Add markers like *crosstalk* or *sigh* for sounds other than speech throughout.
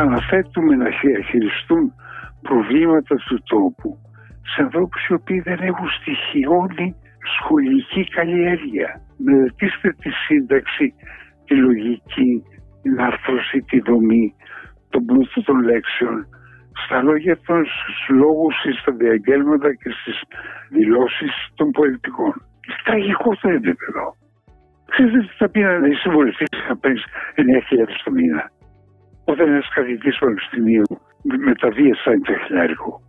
αναθέτουμε να χειριστούν προβλήματα του τόπου σε ανθρώπους οι οποίοι δεν έχουν στοιχειώνει σχολική καλλιέργεια. Μελετήστε τη σύνταξη, τη λογική, την άρθρωση, τη δομή, τον πλούτο των λέξεων, στα λόγια των λόγους, στα διαγγέλματα και στις δηλώσεις των πολιτικών. Τραγικό το επίπεδο. Ξέρετε τι θα πει να είσαι βουλευτής να παίρνεις 9.000 το μήνα; Όταν ένας καθηγητής πανεπιστημίου μεταβίασα είναι το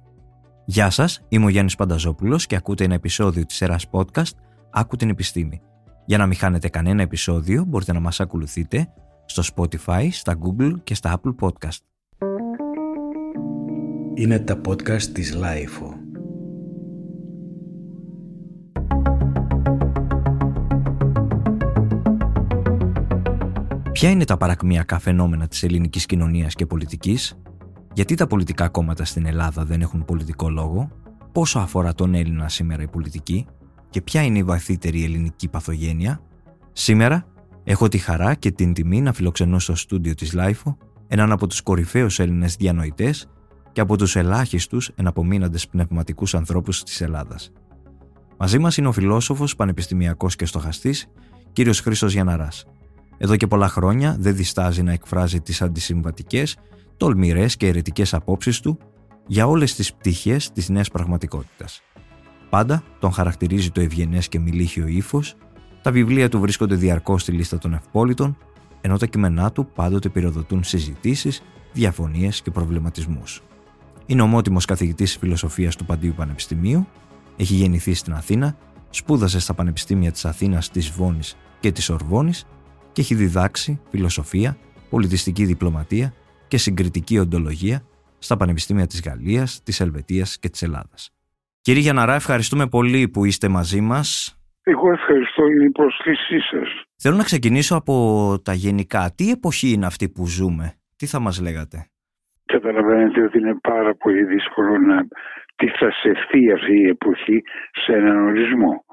Γεια σας, είμαι ο Γιάννης Πανταζόπουλος και ακούτε ένα επεισόδιο της σειράς podcast «Άκου την επιστήμη». Για να μην χάνετε κανένα επεισόδιο μπορείτε να μας ακολουθείτε στο Spotify, στα Google και στα Apple Podcast. Είναι τα podcast της Lifeo. Ποια είναι τα παρακμιακά φαινόμενα της ελληνικής κοινωνίας και πολιτικής, γιατί τα πολιτικά κόμματα στην Ελλάδα δεν έχουν πολιτικό λόγο, πόσο αφορά τον Έλληνα σήμερα η πολιτική; Και ποια είναι η βαθύτερη ελληνική παθογένεια; Σήμερα έχω τη χαρά και την τιμή να φιλοξενώ στο στούντιο της LiFO έναν από τους κορυφαίους Έλληνες διανοητές και από τους ελάχιστους εναπομείναντες πνευματικούς ανθρώπους της Ελλάδας. Μαζί μας είναι ο φιλόσοφος, πανεπιστημιακός και στοχαστής, κύριος Χρήστος Γιαναράς. Εδώ και πολλά χρόνια δεν διστάζει να εκφράζει τις αντισυμβατικές, τολμηρές και αιρετικές απόψεις του για όλες τις πτυχές της νέας πραγματικότητας. Πάντα τον χαρακτηρίζει το ευγενές και μιλήχιο ύφος, τα βιβλία του βρίσκονται διαρκώς στη λίστα των ευπόλυτων, ενώ τα κείμενά του πάντοτε πυροδοτούν συζητήσεις, διαφωνίες και προβληματισμούς. Είναι ομότιμος καθηγητής φιλοσοφίας του Παντίου Πανεπιστημίου, έχει γεννηθεί στην Αθήνα, σπούδασε στα Πανεπιστήμια της Αθήνας, της Βόνης και της Ορβόνης και έχει διδάξει φιλοσοφία, πολιτιστική διπλωματία και συγκριτική οντολογία στα Πανεπιστήμια της Γαλλίας, της Ελβετίας και της Ελλάδας. Κύριε Γιαναρά, ευχαριστούμε πολύ που είστε μαζί μας. Εγώ ευχαριστώ για την προσκλήσή σας. Θέλω να ξεκινήσω από τα γενικά. Τι εποχή είναι αυτή που ζούμε, τι θα μας λέγατε; Καταλαβαίνετε ότι είναι πάρα πολύ δύσκολο να τι θα σευθεί αυτή η εποχή σε έναν ορισμό.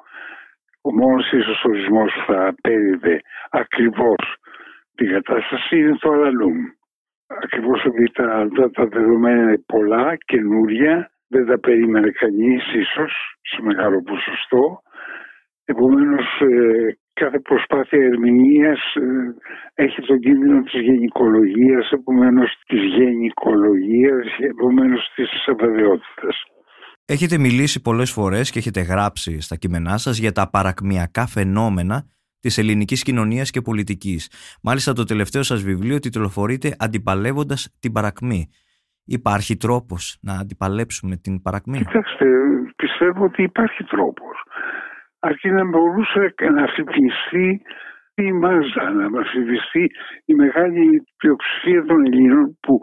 Ο μόνος ίσως ορισμός που θα απέδιδε ακριβώς την κατάσταση είναι το αλαλούμ. Ακριβώς επειδή τα, τα, δεδομένα είναι πολλά, καινούρια, δεν τα περίμενε κανείς ίσως σε μεγάλο ποσοστό. Επομένως ε, κάθε προσπάθεια ερμηνείας ε, έχει τον κίνδυνο της γενικολογίας, επομένως της γενικολογίας, επομένως της αβεβαιότητας. Έχετε μιλήσει πολλές φορές και έχετε γράψει στα κείμενά σας για τα παρακμιακά φαινόμενα της ελληνικής κοινωνίας και πολιτικής. Μάλιστα το τελευταίο σας βιβλίο τιτλοφορείται «Αντιπαλεύοντας την παρακμή». Υπάρχει τρόπος να αντιπαλέψουμε την παρακμή; Κοιτάξτε, πιστεύω ότι υπάρχει τρόπος. Αρκεί να μπορούσε να αφιπιστεί η μάζα, να αφιπιστεί η μεγάλη πλειοψηφία των Ελλήνων που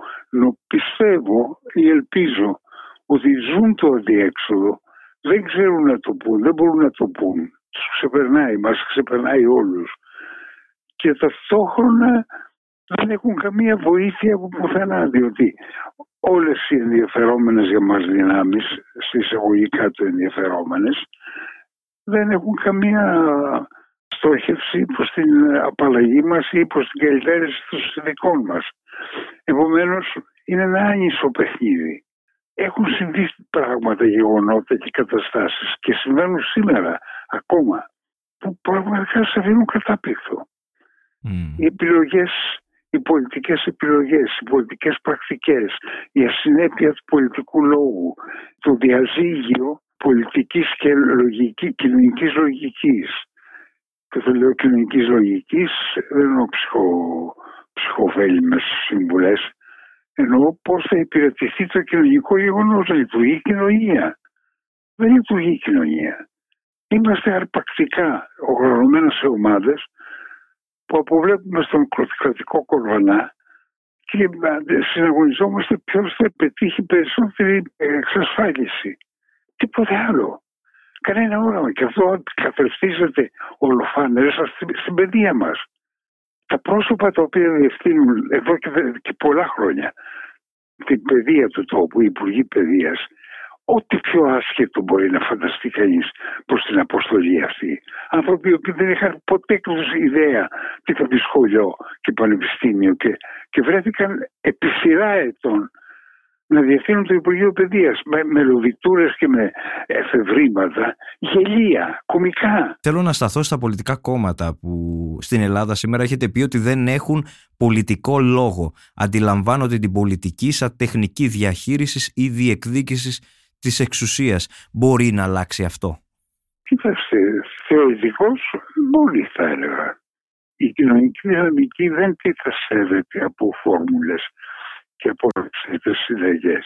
πιστεύω ή ελπίζω ότι ζουν το αδιέξοδο, δεν ξέρουν να το πούν, δεν μπορούν να το πούν. Τους ξεπερνάει, μας ξεπερνάει όλους. Και ταυτόχρονα δεν έχουν καμία βοήθεια από πουθενά, διότι όλες οι ενδιαφερόμενες για μας δυνάμεις, στις εισαγωγικά του ενδιαφερόμενες, δεν έχουν καμία στόχευση προς την απαλλαγή μας ή προς την καλυτέρηση των συνδικών μας. Επομένως, είναι ένα άνισο παιχνίδι έχουν συμβεί πράγματα, γεγονότα και καταστάσεις και συμβαίνουν σήμερα ακόμα που πραγματικά σε αφήνουν κατάπληκτο. Οι επιλογές, οι πολιτικές επιλογές, οι πολιτικές πρακτικές, η ασυνέπεια του πολιτικού λόγου, το διαζύγιο πολιτικής και λογική, κοινωνικής λογικής. Και το λέω κοινωνικής λογικής, δεν εννοώ ψυχο, ψυχοφέλιμες συμβουλές, ενώ πώς θα υπηρετηθεί το κοινωνικό γεγονός, να λειτουργεί η κοινωνία. Δεν λειτουργεί η κοινωνία. Είμαστε αρπακτικά οργανωμένε σε ομάδες που αποβλέπουμε στον κρατικό κορβανά και συναγωνιζόμαστε ποιος θα πετύχει περισσότερη εξασφάλιση. Τίποτε άλλο. Κανένα όραμα. Και αυτό καθρεφτίζεται ολοφάνερα στην παιδεία μας τα πρόσωπα τα οποία διευθύνουν εδώ και, πολλά χρόνια την παιδεία του τόπου, οι υπουργοί παιδείας, ό,τι πιο άσχετο μπορεί να φανταστεί κανείς προς τι στην αποστολή αυτή. Άνθρωποι που δεν είχαν ποτέ ιδέα τι θα πει σχολείο και πανεπιστήμιο και, και βρέθηκαν επί σειρά ετών να διευθύνουν το Υπουργείο Παιδείας με μελοβιτούρε και με εφευρήματα, γελία, κομικά. Θέλω να σταθώ στα πολιτικά κόμματα που στην Ελλάδα σήμερα έχετε πει ότι δεν έχουν πολιτικό λόγο. Αντιλαμβάνονται την πολιτική σαν τεχνική διαχείρισης ή διεκδίκησης της εξουσίας. Μπορεί να αλλάξει αυτό; Κοιτάξτε, θεωρητικώς μπορεί θα έλεγα. Η κοινωνική δυναμική δεν τίθεται από φόρμουλες και από εξαιρετικές συνταγές.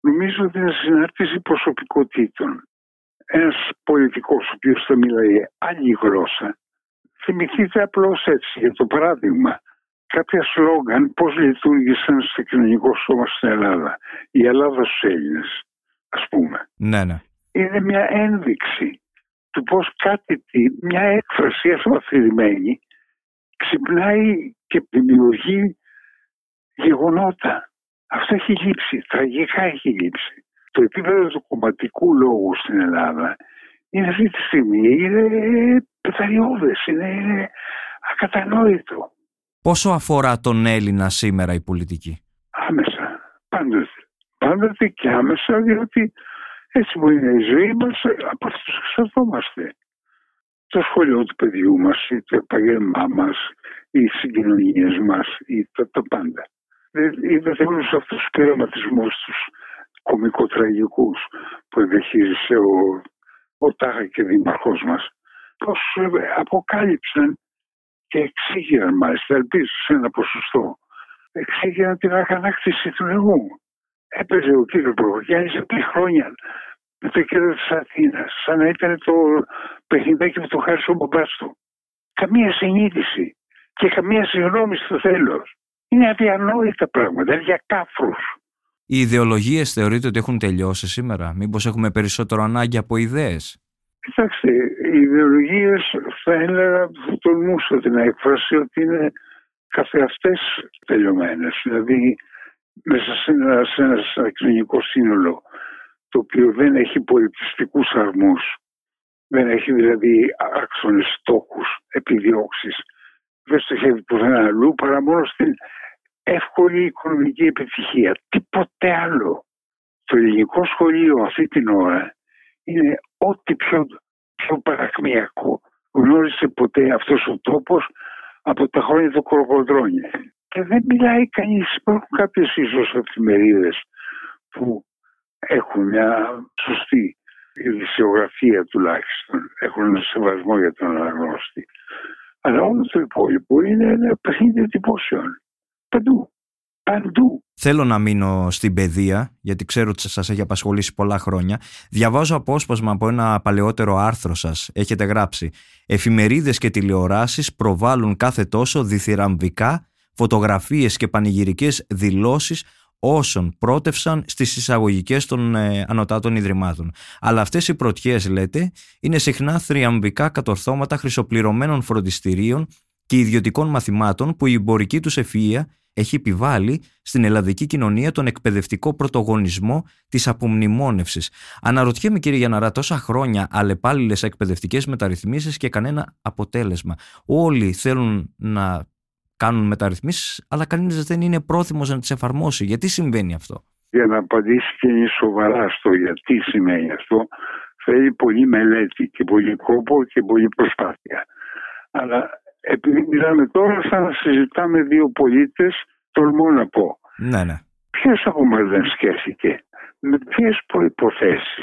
Νομίζω ότι είναι συνάρτηση προσωπικότητων. Ένας πολιτικός ο οποίος θα μιλάει άλλη γλώσσα, θυμηθείτε απλώς έτσι για το παράδειγμα κάποια σλόγκαν πώς λειτουργήσαν στο κοινωνικό σώμα στην Ελλάδα. Η Ελλάδα στους Έλληνες, ας πούμε. Ναι, ναι. Είναι μια ένδειξη του πώς κάτι, μια έκφραση αφηρημένη ξυπνάει και δημιουργεί γεγονότα. Αυτό έχει λείψει, τραγικά έχει λείψει. Το επίπεδο του κομματικού λόγου στην Ελλάδα είναι αυτή τη στιγμή είναι πεθαριώδες, είναι, είναι ακατανόητο. Πόσο αφορά τον Έλληνα σήμερα η πολιτική; Άμεσα, πάντοτε. Πάντοτε και άμεσα, διότι έτσι μπορεί να είναι η ζωή μας, από αυτούς εξαρτώμαστε. Το σχολείο του παιδιού μας, ή το επαγγέλμά μας, οι συγκοινωνίες μας, ή το, το πάντα είδατε όλους αυτούς τους πειραματισμούς τους κομικοτραγικούς που διαχείρισε ο, ο Τάχα και δήμαρχός μας πώς ε, αποκάλυψαν και εξήγηραν μάλιστα, ελπίζω σε ένα ποσοστό, εξήγηραν την αγανάκτηση του λαού. Έπαιζε ο κύριος Προβογιάννης επί χρόνια με το κέντρο της Αθήνας, σαν να ήταν το παιχνιδάκι με το χάρη ο μπαμπάς του. Καμία συνείδηση και καμία συγγνώμη στο τέλος. Είναι αδιανόητα πράγματα, είναι για κάφρους. Οι ιδεολογίες θεωρείτε ότι έχουν τελειώσει σήμερα, Μήπως έχουμε περισσότερο ανάγκη από ιδέες; Κοιτάξτε, οι ιδεολογίες θα έλεγα, θα τολμούσα την έκφραση ότι είναι καθεαυτές τελειωμένες. Δηλαδή, μέσα σε ένα, σε ένα κοινωνικό σύνολο το οποίο δεν έχει πολιτιστικούς αρμούς, δεν έχει δηλαδή άξονες στόχους, επιδιώξεις, δεν στοχεύει πουθενά αλλού παρά μόνο στην εύκολη οικονομική επιτυχία. Τίποτε άλλο. Το ελληνικό σχολείο αυτή την ώρα είναι ό,τι πιο, πιο παρακμιακό γνώρισε ποτέ αυτός ο τόπος από τα χρόνια του Κοροκοντρόνια. Και δεν μιλάει κανείς. Υπάρχουν κάποιες ίσως εφημερίδες που έχουν μια σωστή ειδησιογραφία τουλάχιστον. Έχουν ένα σεβασμό για τον αναγνώστη. Αλλά όλο το υπόλοιπο είναι ένα παιχνίδι εντυπώσεων. Παντού. Παντού. Θέλω να μείνω στην παιδεία, γιατί ξέρω ότι σας έχει απασχολήσει πολλά χρόνια. Διαβάζω απόσπασμα από ένα παλαιότερο άρθρο σας. Έχετε γράψει. Εφημερίδες και τηλεοράσεις προβάλλουν κάθε τόσο διθυραμβικά φωτογραφίες και πανηγυρικές δηλώσεις όσων πρότευσαν στις εισαγωγικές των ε, ανωτάτων ιδρυμάτων. Αλλά αυτές οι πρωτιές, λέτε, είναι συχνά θριαμβικά κατορθώματα χρυσοπληρωμένων φροντιστηρίων και ιδιωτικών μαθημάτων που η εμπορική τους ευφυΐα έχει επιβάλει στην ελλαδική κοινωνία τον εκπαιδευτικό πρωτογονισμό της απομνημόνευσης. Αναρωτιέμαι, κύριε Γιαναρά, τόσα χρόνια αλλεπάλληλες εκπαιδευτικές μεταρρυθμίσεις και κανένα αποτέλεσμα. Όλοι θέλουν να κάνουν μεταρρυθμίσεις, αλλά κανείς δεν είναι πρόθυμος να τις εφαρμόσει. Γιατί συμβαίνει αυτό; Για να απαντήσει και είναι σοβαρά στο γιατί σημαίνει αυτό, θέλει πολύ μελέτη και πολύ κόπο και πολύ προσπάθεια. Αλλά επειδή μιλάμε τώρα, σαν να συζητάμε δύο πολίτες, τολμώ να πω. Ναι, ναι. Ποιος από εμάς δεν σκέφτηκε, με ποιες προποθέσει,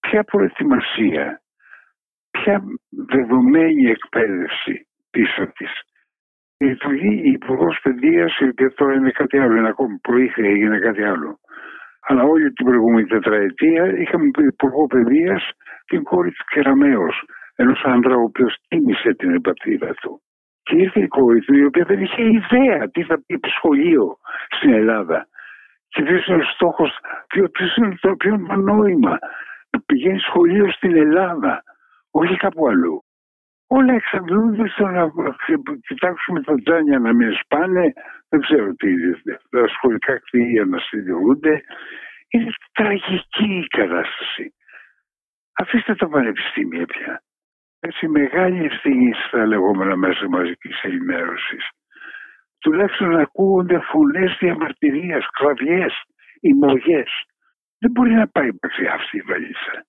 ποια προετοιμασία, ποια δεδομένη εκπαίδευση πίσω της; Λειτουργεί η Υπουργός Παιδείας, η οποία τώρα είναι κάτι άλλο, είναι ακόμη προήθεια, έγινε κάτι άλλο. Αλλά όλη την προηγούμενη τετραετία είχαμε Υπουργό Παιδείας την κόρη του Κεραμέως, ενός άντρα ο οποίος τίμησε την πατρίδα του. Και ήρθε η κόρη του, η οποία δεν είχε ιδέα τι θα πει σχολείο στην Ελλάδα. Και ποιο είναι ο στόχος, ποιο είναι το, ποιο είναι το νόημα να πηγαίνει σχολείο στην Ελλάδα, όχι κάπου αλλού όλα εξαντλούνται στο να κοιτάξουμε τα τζάνια να μην σπάνε, δεν ξέρω τι είναι, τα σχολικά κτίρια να συντηρούνται. Είναι τραγική η κατάσταση. Αφήστε τα πανεπιστήμια πια. Έτσι μεγάλη ευθύνη στα λεγόμενα μέσα μαζικής ενημέρωσης. Τουλάχιστον να ακούγονται φωνές διαμαρτυρίας, κραυγές, ημωγές. Δεν μπορεί να πάει μέχρι αυτή η βαλίτσα.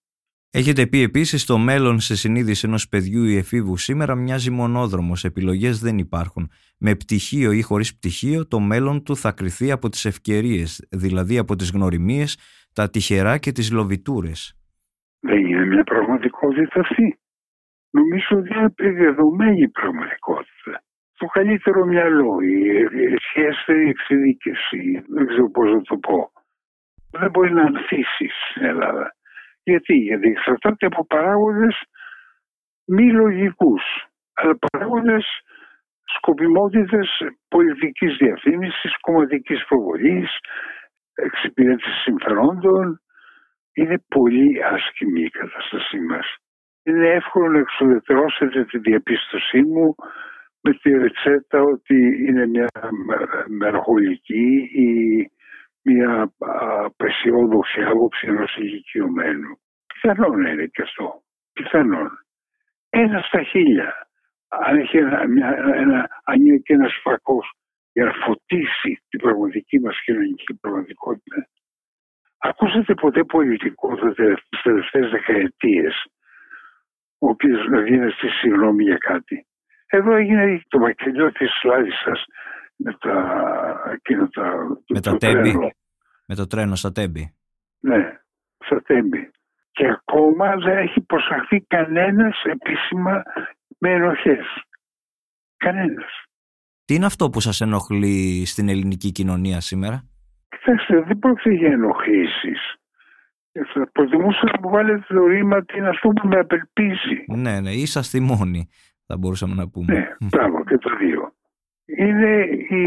Έχετε πει επίσης το μέλλον σε συνείδηση ενός παιδιού ή εφήβου σήμερα μοιάζει μονόδρομος. Επιλογές δεν υπάρχουν. Με πτυχίο ή χωρίς πτυχίο, το μέλλον του θα κρυθεί από τις ευκαιρίες, δηλαδή από τις γνωριμίες, τα τυχερά και τις λοβιτούρες. Δεν είναι μια πραγματικότητα αυτή. Νομίζω ότι είναι δεδομένη πραγματικότητα. Το καλύτερο μυαλό, η σχέστερη εξειδίκευση, δεν ξέρω πώς να το πω. Δεν μπορεί να ανθίσεις στην Ελλάδα. Γιατί, γιατί εξαρτάται από παράγοντες μη λογικούς, αλλά παράγοντες σκοπιμότητες πολιτικής διαφήμισης, κομματικής προβολής, εξυπηρέτησης συμφερόντων. Είναι πολύ άσχημη η κατάστασή μας. Είναι εύκολο να εξουδετερώσετε τη διαπίστωσή μου με τη ρετσέτα ότι είναι μια μεροχολική ή μια απεσιόδοξη άποψη ενός ηλικιωμένου. Πιθανόν είναι και αυτό. Πιθανόν. Ένα στα χίλια. Αν, έχει ένα, μια, ένα, αν είναι και ένας φακός για να φωτίσει την πραγματική μας κοινωνική πραγματικότητα. Ακούσατε ποτέ πολιτικό τι τελευταίες δεκαετίες, ο οποίος να βγει να στη συγγνώμη για κάτι. Εδώ έγινε το μακελιό της Λάρισας με τα, τα, με το, τρένο. Με το τρένο στα τέμπη. Ναι, στα τέμπη. Και ακόμα δεν έχει προσαχθεί κανένας επίσημα με ενοχές. Κανένας. Τι είναι αυτό που σας ενοχλεί στην ελληνική κοινωνία σήμερα; Κοιτάξτε, δεν πρόκειται για ενοχλήσεις. Θα προτιμούσα να μου βάλετε το ρήμα τι είναι αυτό που με απελπίζει. Ναι, ναι, είσαστε μόνοι, θα μπορούσαμε να πούμε. Ναι, μπράβο και το δύο είναι η,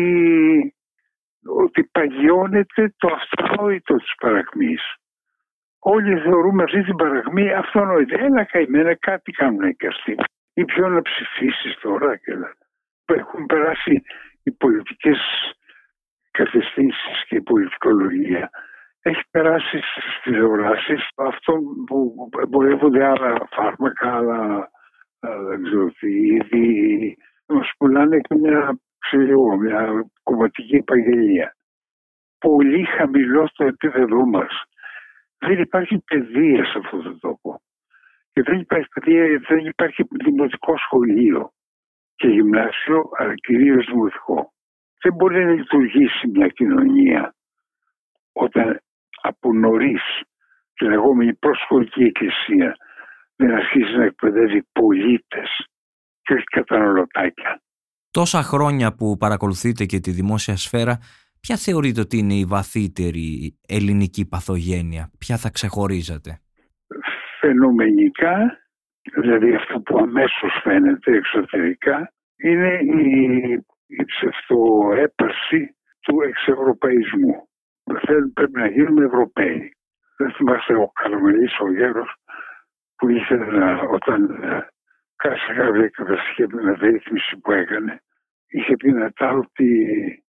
ότι παγιώνεται το αυτονόητο της παρακμής. Όλοι θεωρούμε αυτή την παρακμή αυτονόητη. Έλα καημένα κάτι κάνουν και αυτοί. Ή ποιο να ψηφίσεις τώρα και έχουν περάσει οι πολιτικές καθεστήσεις και η πολιτικολογία. Έχει περάσει στις τηλεοράσεις αυτό που εμπορεύονται άλλα φάρμακα, άλλα δεν ξέρω τι, ήδη μας πουλάνε και μια ξέρω μια κομματική επαγγελία. Πολύ χαμηλό στο επίπεδό μας. Δεν υπάρχει παιδεία σε αυτόν τον τόπο. Και δεν υπάρχει παιδεία, δεν υπάρχει δημοτικό σχολείο και γυμνάσιο, αλλά κυρίως δημοτικό. Δεν μπορεί να λειτουργήσει μια κοινωνία όταν από νωρίς τη λεγόμενη προσχολική εκκλησία δεν αρχίζει να εκπαιδεύει πολίτες και όχι καταναλωτάκια τόσα χρόνια που παρακολουθείτε και τη δημόσια σφαίρα, ποια θεωρείτε ότι είναι η βαθύτερη ελληνική παθογένεια, ποια θα ξεχωρίζατε; Φαινομενικά, δηλαδή αυτό που αμέσως φαίνεται εξωτερικά, είναι η, η ψευτοέπαρση του εξευρωπαϊσμού. Πρέπει να γίνουμε Ευρωπαίοι. Δεν θυμάστε ο Καρμελής ο γέρος που ήθελε όταν κάθε κάποια καταστοιχεία μεταρρύθμιση που έκανε είχε πει μετά ότι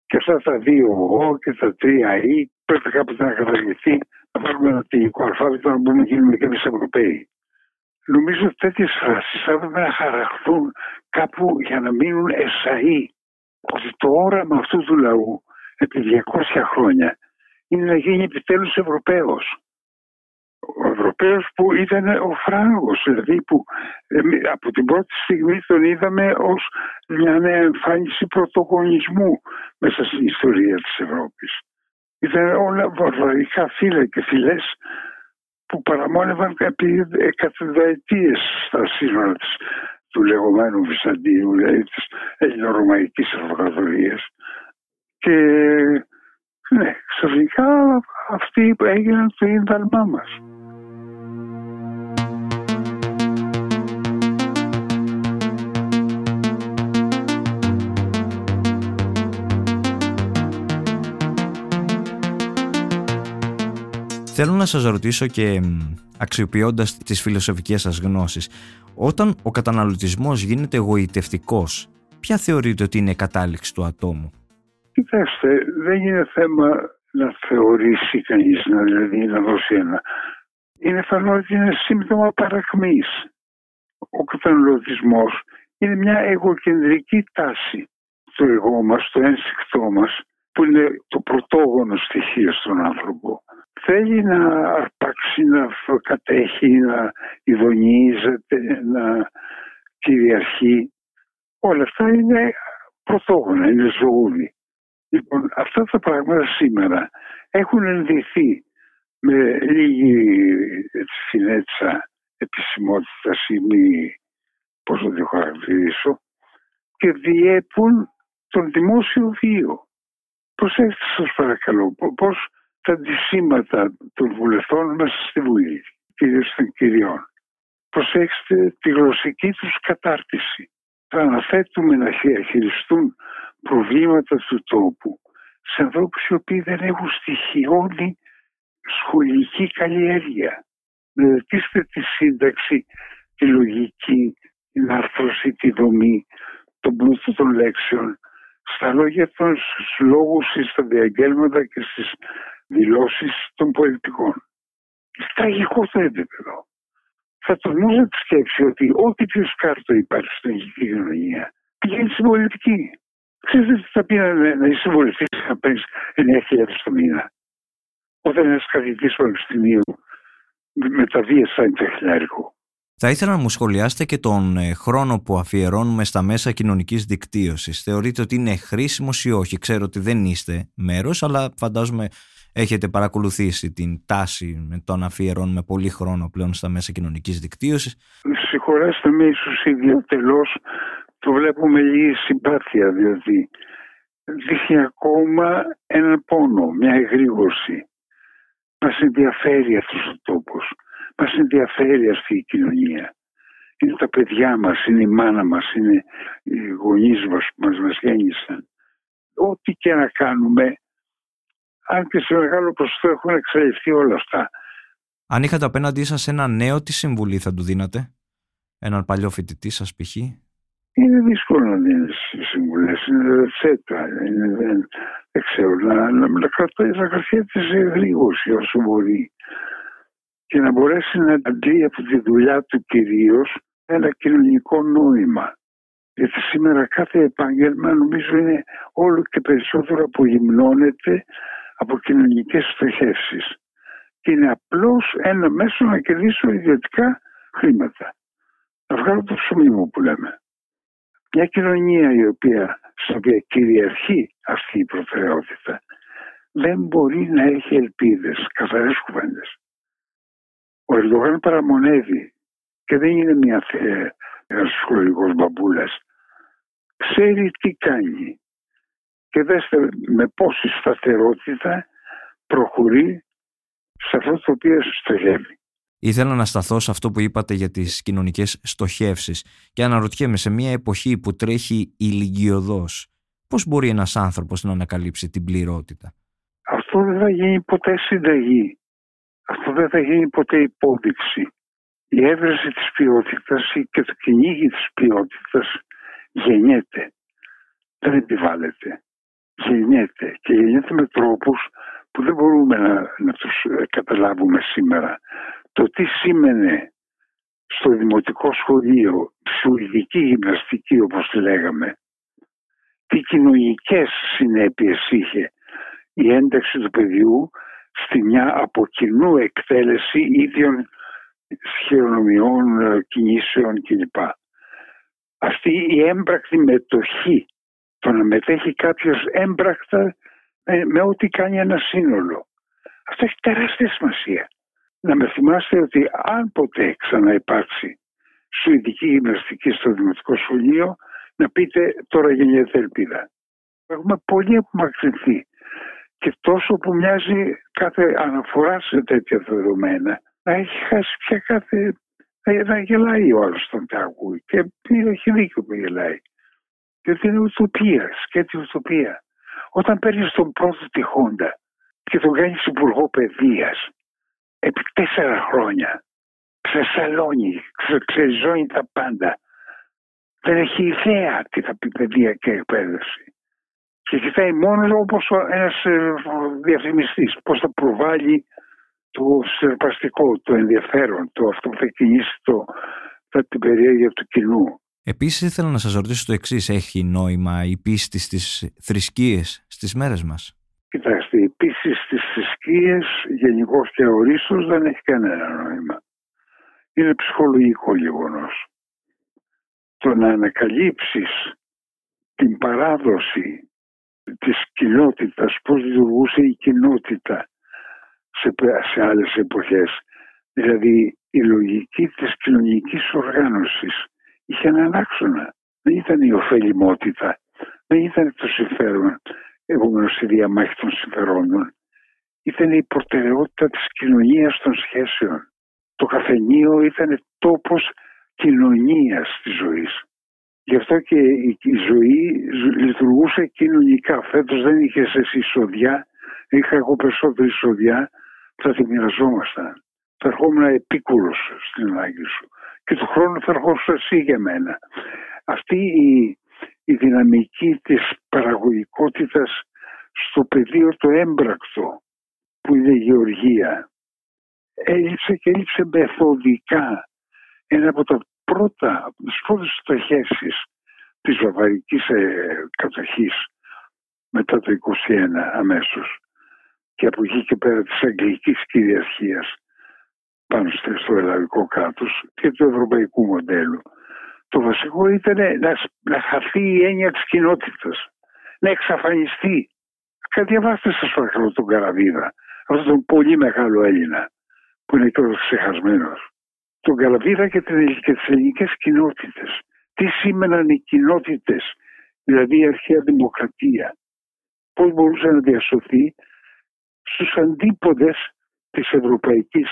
και αυτά τα δύο ο και τα τρία ή πρέπει κάποτε να καταργηθεί να πάρουμε ένα τελικό αλφάβητο να μπορούμε να γίνουμε και εμείς Ευρωπαίοι. Νομίζω ότι τέτοιες φράσεις θα έπρεπε να χαραχθούν κάπου για να μείνουν εσαί. Ότι το όραμα αυτού του λαού επί 200 χρόνια είναι να γίνει επιτέλους Ευρωπαίος ο Ευρωπαίος που ήταν ο Φράγκος, δηλαδή που από την πρώτη στιγμή τον είδαμε ως μια νέα εμφάνιση πρωτογονισμού μέσα στην ιστορία της Ευρώπης. Ήταν όλα βαρβαρικά φύλλα και φυλές που παραμόνευαν επί εκατονταετίες στα σύνορα της, του λεγόμενου Βυσαντίου, δηλαδή της ελληνορωμαϊκής αυτοκρατορίας. Και ναι, ξαφνικά αυτοί έγιναν το ίνταλμά μας. Θέλω να σας ρωτήσω και αξιοποιώντας τις φιλοσοφικές σας γνώσεις, όταν ο καταναλωτισμός γίνεται εγωιτευτικός, ποια θεωρείτε ότι είναι η κατάληξη του ατόμου; Κοιτάξτε, δεν είναι θέμα να θεωρήσει κανείς, να, δηλαδή να δώσει ένα είναι φανό ότι είναι σύμπτωμα παρακμής. Ο καταναλωτισμός είναι μια εγωκεντρική τάση. Το εγώ μας, το ένστικτό μας, που είναι το πρωτόγωνο στοιχείο στον άνθρωπο. Θέλει να αρπάξει, να κατέχει, να ειδονίζεται, να κυριαρχεί. Όλα αυτά είναι πρωτόγωνα, είναι ζωούδι. Λοιπόν, αυτά τα πράγματα σήμερα έχουν ενδυθεί με λίγη συνέτσα επισημότητας ή μη, πώς να το χαρακτηρίσω, και διέπουν τον δημόσιο βίο. Προσέξτε σας παρακαλώ πώς τα αντισύμματα των βουλευτών μέσα στη Βουλή, κυρίως των κυριών. Προσέξτε τη γλωσσική τους κατάρτιση. Θα αναθέτουμε να χειριστούν προβλήματα του τόπου σε ανθρώπους οι οποίοι δεν έχουν στοιχειώνει σχολική καλλιέργεια. Μελετήστε τη σύνταξη, τη λογική, την άρθρωση, τη δομή, τον πλούτο των λέξεων, στα λόγια των λόγους, στα διαγγέλματα και στις δηλώσεις των πολιτικών. Τραγικό το επίπεδο. Θα τονίζω τη σκέψη ότι ό,τι πιο σκάρτο υπάρχει στην ελληνική κοινωνία πηγαίνει στην πολιτική. Ξέρετε τι θα πει να, να είσαι βουλευτή να παίρνεις 9.000 το μήνα. Όταν ένας καθηγητής πανεπιστημίου μεταβίασα είναι χιλιάρικο. Θα ήθελα να μου σχολιάσετε και τον ε, χρόνο που αφιερώνουμε στα μέσα κοινωνικής δικτύωσης. Θεωρείτε ότι είναι χρήσιμος ή όχι; Ξέρω ότι δεν είστε μέρος, αλλά φαντάζομαι έχετε παρακολουθήσει την τάση με το να αφιερώνουμε πολύ χρόνο πλέον στα μέσα κοινωνικής δικτύωσης. Συγχωρέστε με ίσως ιδιωτελώ το βλέπω με λίγη συμπάθεια διότι δείχνει ακόμα έναν πόνο, μια εγρήγορση. Μας ενδιαφέρει αυτός ο τόπος. Μας ενδιαφέρει αυτή η κοινωνία. Είναι τα παιδιά μας, είναι η μάνα μας, είναι οι γονείς μας που μας, μας γέννησαν. Ό,τι και να κάνουμε, αν και σε μεγάλο ποσοστό έχουν εξαλειφθεί όλα αυτά. Αν είχατε απέναντί σας ένα νέο, τι συμβουλή θα του δίνατε; Έναν παλιό φοιτητή σας π.χ. Είναι δύσκολο να δίνεις συμβουλές. Είναι ρετσέτα. Είναι, δεν, δεν ξέρω. Να, να, να κρατάει τα χαρτιά τη γρήγορση όσο μπορεί και να μπορέσει να αντλεί από τη δουλειά του κυρίως ένα κοινωνικό νόημα. Γιατί σήμερα κάθε επάγγελμα νομίζω είναι όλο και περισσότερο απογυμνώνεται από κοινωνικές στοχεύσεις. Και είναι απλώς ένα μέσο να κερδίσω ιδιωτικά χρήματα. Να βγάλω το ψωμί μου που λέμε. Μια κοινωνία η οποία, στην οποία κυριαρχεί αυτή η προτεραιότητα δεν μπορεί να έχει ελπίδες, καθαρές κουβέντες. Ο Ερντογάν παραμονεύει και δεν είναι μια ένας ψυχολογικός μπαμπούλας. Ξέρει τι κάνει και δέστε με πόση σταθερότητα προχωρεί σε αυτό το οποίο στοχεύει. Ήθελα να σταθώ σε αυτό που είπατε για τις κοινωνικές στοχεύσεις και αναρωτιέμαι σε μια εποχή που τρέχει ηλικιωδώς πώς μπορεί ένας άνθρωπος να ανακαλύψει την πληρότητα; Αυτό δεν θα γίνει ποτέ συνταγή. Αυτό δεν θα γίνει ποτέ υπόδειξη. Η έβρεση της ποιότητας και το κυνήγι της ποιότητας γεννιέται. Δεν επιβάλλεται. Γεννιέται και γεννιέται με τρόπους που δεν μπορούμε να, να τους καταλάβουμε σήμερα το τι σήμαινε στο δημοτικό σχολείο ψυχολογική γυμναστική όπως τη λέγαμε τι κοινωνικές συνέπειες είχε η ένταξη του παιδιού στη μια από κοινού εκτέλεση ίδιων χειρονομιών, κινήσεων κλπ. Αυτή η έμπρακτη μετοχή, το να μετέχει κάποιος έμπρακτα με, με ό,τι κάνει ένα σύνολο. Αυτό έχει τεράστια σημασία να με θυμάστε ότι αν ποτέ ξαναυπάρξει σουηδική γυμναστική στο δημοτικό σχολείο, να πείτε τώρα γεννιέται ελπίδα. Έχουμε πολύ απομακρυνθεί και τόσο που μοιάζει κάθε αναφορά σε τέτοια δεδομένα να έχει χάσει πια κάθε... να γελάει ο άλλος τον ακούει και έχει δίκιο που γελάει. Γιατί είναι ουτοπία, σκέτη ουτοπία. Όταν παίρνεις τον πρώτο τη Χόντα και τον κάνεις υπουργό παιδείας επί τέσσερα χρόνια ξεσαλώνει, ξεζώνει τα πάντα. Δεν έχει ιδέα τι θα πει παιδεία και εκπαίδευση. Και κοιτάει μόνος όπως ένας ε, διαφημιστής, πώς θα προβάλλει το συναρπαστικό, το ενδιαφέρον, το αυτό που θα κινήσει το, την περιέργεια του κοινού. Επίσης ήθελα να σας ρωτήσω το εξής, έχει νόημα η πίστη στις θρησκείες στις μέρες μας; Κοιτάξτε, η πίστη στις θρησκείες γενικώς και ορίστως δεν έχει κανένα νόημα. Είναι ψυχολογικό γεγονός. Το να ανακαλύψεις την παράδοση της κοινότητας, πώς λειτουργούσε η κοινότητα σε, σε άλλες εποχές. Δηλαδή η λογική της κοινωνικής οργάνωσης είχε έναν άξονα. Δεν ήταν η ωφελημότητα, δεν ήταν το συμφέρον, επομένως η διαμάχη των συμφερόντων. Ήταν η προτεραιότητα της κοινωνίας των σχέσεων. Το καφενείο ήταν τόπος κοινωνίας της ζωής. Γι' αυτό και η ζωή λειτουργούσε κοινωνικά. Φέτος δεν είχε εσύ εισοδιά, είχα εγώ περισσότερη εισοδιά, θα τη μοιραζόμασταν. Θα ερχόμουν επίκουρος στην ανάγκη σου και του χρόνου θα ερχόσουν εσύ για μένα. Αυτή η, η δυναμική της παραγωγικότητας στο πεδίο το έμπρακτο που είναι η γεωργία έλειψε και έλειψε μεθοδικά. Ένα από τα πρώτα, τις πρώτες στοχεύσεις της βαβαρικής ε, κατοχής μετά το 21 αμέσως και από εκεί και πέρα της αγγλικής κυριαρχίας πάνω στο ελλαδικό κράτος και του ευρωπαϊκού μοντέλου. Το βασικό ήταν να, να χαθεί η έννοια της κοινότητας, να εξαφανιστεί. Κατιαβάστε σας παρακαλώ τον Καραβίδα, αυτόν τον πολύ μεγάλο Έλληνα που είναι τώρα ξεχασμένος. Τον Καραβίδα και, και τις ελληνικές κοινότητες. Τι σήμαιναν οι κοινότητες, δηλαδή η αρχαία δημοκρατία. Πώς μπορούσε να διασωθεί στους αντίποδες της ευρωπαϊκής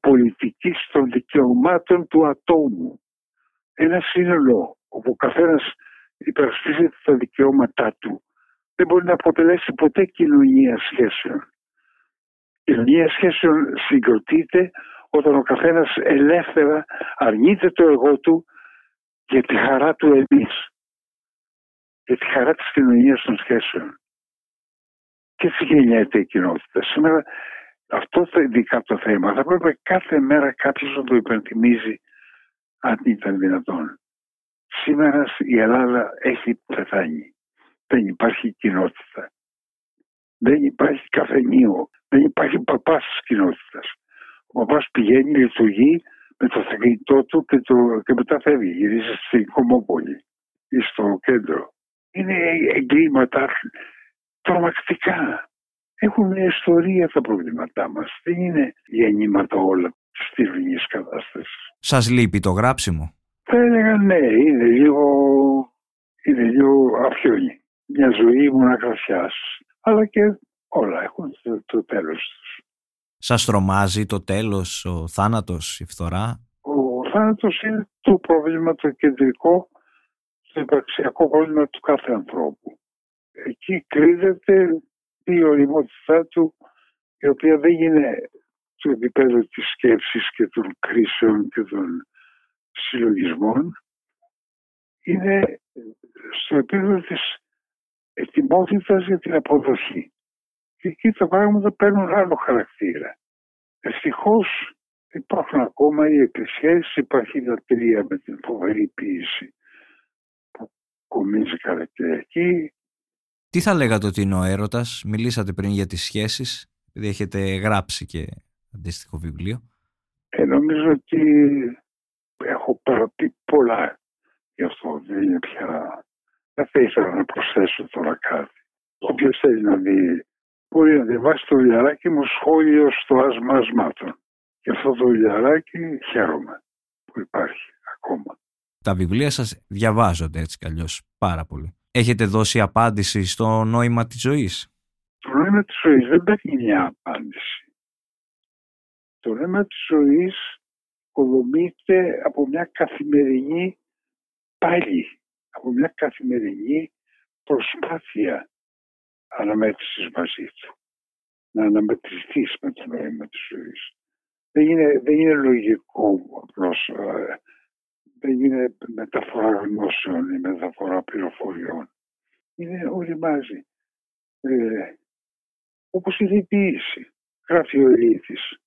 πολιτικής των δικαιωμάτων του ατόμου. Ένα σύνολο όπου ο καθένας υπερασπίζεται τα δικαιώματά του δεν μπορεί να αποτελέσει ποτέ κοινωνία σχέσεων. Η κοινωνία σχέσεων συγκροτείται όταν ο καθένας ελεύθερα αρνείται το εγώ του για τη χαρά του εμείς. Για τη χαρά της κοινωνίας των σχέσεων. Και έτσι γεννιέται η κοινότητα. Σήμερα αυτό θα ειδικά το θέμα. Θα πρέπει κάθε μέρα κάποιος να το υπενθυμίζει αν ήταν δυνατόν. Σήμερα η Ελλάδα έχει πεθάνει. Δεν υπάρχει κοινότητα. Δεν υπάρχει καφενείο. Δεν υπάρχει παπάς τη κοινότητας. Ο παπάς πηγαίνει, λειτουργεί με το θεκνητό του και, το, και μετά φεύγει. Γυρίζει στην Κομόπολη ή στο κέντρο. Είναι εγκλήματα τρομακτικά. Έχουν μια ιστορία τα προβλήματά μας. Δεν είναι γεννήματα όλα τη στιγμινή κατάσταση. Σας λείπει το γράψιμο; Θα έλεγα ναι, είναι λίγο, είναι λίγο αφιόνι. Μια ζωή μονακρασιάς. Αλλά και όλα έχουν το, το τέλος τους. Σας τρομάζει το τέλος, ο θάνατος, η φθορά; Ο θάνατος είναι το πρόβλημα το κεντρικό, το υπαρξιακό πρόβλημα του κάθε ανθρώπου. Εκεί κρύβεται η οριμότητά του η οποία δεν είναι στο επίπεδο της σκέψης και των κρίσεων και των συλλογισμών είναι στο επίπεδο της ετοιμότητας για την αποδοχή. Και εκεί τα πράγματα παίρνουν άλλο χαρακτήρα. Ευτυχώς υπάρχουν ακόμα οι εκκλησίες, υπάρχει η λατρεία με την φοβερή ποιήση που κομίζει εκεί. Τι θα λέγατε ότι είναι ο έρωτας, μιλήσατε πριν για τις σχέσεις, επειδή έχετε γράψει και αντίστοιχο βιβλίο. Ε, νομίζω ότι έχω παραπεί πολλά γι' αυτό. Δεν είναι πια... Δεν θα ήθελα να προσθέσω τώρα κάτι. Όποιος θέλει να δει, μπορεί να διαβάσει το βιβλιαράκι μου σχόλιο στο άσμα ασμάτων. Και αυτό το βιβλιαράκι χαίρομαι που υπάρχει ακόμα. Τα βιβλία σας διαβάζονται έτσι κι πάρα πολύ. Έχετε δώσει απάντηση στο νόημα της ζωής; Το νόημα της ζωής δεν παίρνει μια απάντηση. Το νόημα της ζωής οικοδομείται από μια καθημερινή πάλι, από μια καθημερινή προσπάθεια αναμέτρησης μαζί του. Να αναμετρηθείς με το νόημα της ζωής. Δεν είναι, δεν είναι λογικό απλώς ε, δεν είναι μεταφορά γνώσεων ή μεταφορά πληροφοριών. Είναι όλοι μαζί. Ε, όπως η διποίηση. Γράφει ο Ηλίθης.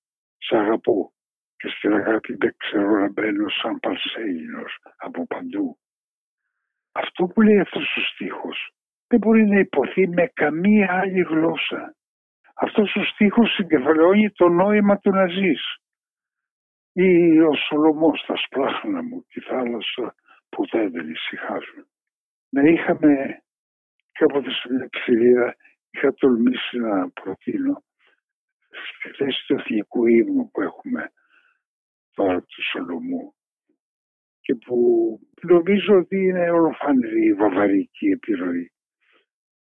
Σ' αγαπώ και στην αγάπη δεν ξέρω να μπαίνω σαν Παρσέλινος από παντού. Αυτό που λέει αυτός ο στίχος δεν μπορεί να υποθεί με καμία άλλη γλώσσα. Αυτός ο στίχος συγκεφαλαιώνει το νόημα του να ζεις. Ή ο Σολομός στα σπλάχνα μου, τη θάλασσα που δεν ησυχάζουν. Να είχαμε κάποτε στην εφηβεία είχα τολμήσει να προτείνω στη θέση του εθνικού ύμνου που έχουμε τώρα του Σολομού και που νομίζω ότι είναι ολοφανερή η βαβαρική επιρροή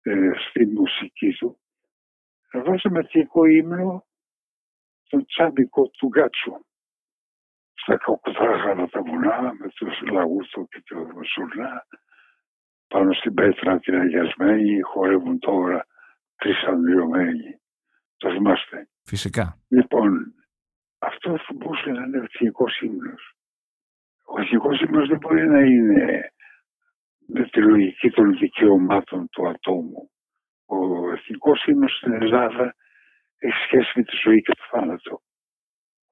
ε, στη μουσική του. Να βάζουμε εθνικό ύμνο τον τσάμπικο του Γκάτσου στα κοκκοθράχανα τα βουνά με τους λαγούθο και το ζουρνά πάνω στην πέτρα την αγιασμένη χορεύουν τώρα τρεις ανδυωμένοι. Το θυμάστε; Φυσικά. Λοιπόν, αυτό θα μπορούσε να είναι ο εθνικό ύμνος. Ο εθνικό ύμνος δεν μπορεί να είναι με τη λογική των δικαιωμάτων του ατόμου. Ο εθνικό ύμνος στην Ελλάδα έχει σχέση με τη ζωή και το θάνατο.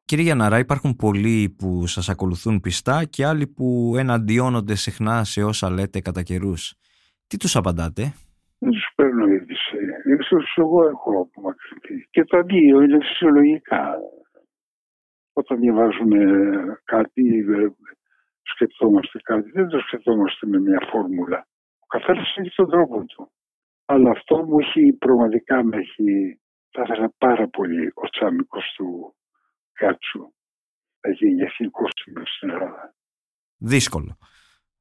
Κύριε Γιαναρά, υπάρχουν πολλοί που σας ακολουθούν πιστά και άλλοι που εναντιώνονται συχνά σε όσα λέτε κατά καιρούς. Τι τους απαντάτε; Δεν τους παίρνω είδηση. Ίσως εγώ έχω απομακρυνθεί. Και το αντίο είναι φυσιολογικά. Όταν διαβάζουμε κάτι, σκεφτόμαστε κάτι, δεν το σκεφτόμαστε με μια φόρμουλα. Ο καθένας έχει τον τρόπο του. Αλλά αυτό μου έχει πραγματικά με έχει, θα ήθελα πάρα πολύ ο τσάμικος του Κάτσου να γίνει εθνικός σήμερα στην Ελλάδα. Δύσκολο.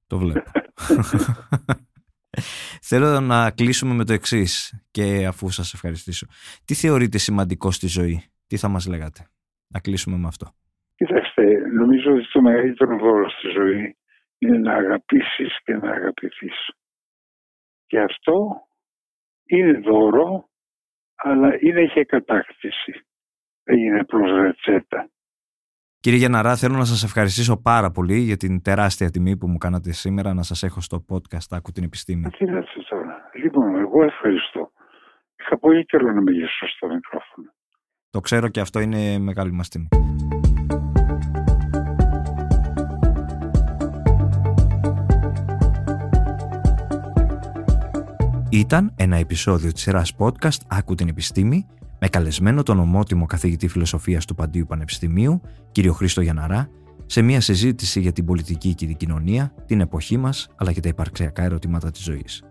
Το βλέπω. *laughs* *laughs* Θέλω να κλείσουμε με το εξής και αφού σας ευχαριστήσω. Τι θεωρείτε σημαντικό στη ζωή, τι θα μας λέγατε. Να κλείσουμε με αυτό; Κοιτάξτε, νομίζω ότι το μεγαλύτερο δώρο στη ζωή είναι να αγαπήσεις και να αγαπηθείς. Και αυτό είναι δώρο, αλλά είναι και κατάκτηση. Δεν είναι απλώς ρετσέτα. Κύριε Γεναρά, θέλω να σας ευχαριστήσω πάρα πολύ για την τεράστια τιμή που μου κάνατε σήμερα να σας έχω στο podcast «Άκου την επιστήμη». Τι λέτε τώρα. Λοιπόν, εγώ ευχαριστώ. Είχα πολύ καιρό να μιλήσω στο μικρόφωνο. Το ξέρω και αυτό είναι μεγάλη μας τιμή. Ήταν ένα επεισόδιο της σειράς podcast «Άκου την επιστήμη» με καλεσμένο τον ομότιμο καθηγητή φιλοσοφίας του Παντίου Πανεπιστημίου, κύριο Χρήστο Γιαναρά, σε μια συζήτηση για την πολιτική και την κοινωνία, την εποχή μας, αλλά και τα υπαρξιακά ερωτήματα της ζωής.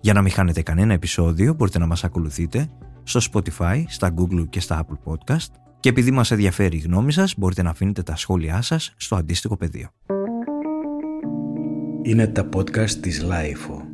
Για να μην χάνετε κανένα επεισόδιο, μπορείτε να μας ακολουθείτε στο Spotify, στα Google και στα Apple Podcast και επειδή μας ενδιαφέρει η γνώμη σας, μπορείτε να αφήνετε τα σχόλιά σας στο αντίστοιχο πεδίο. Είναι τα podcast της Lifeo.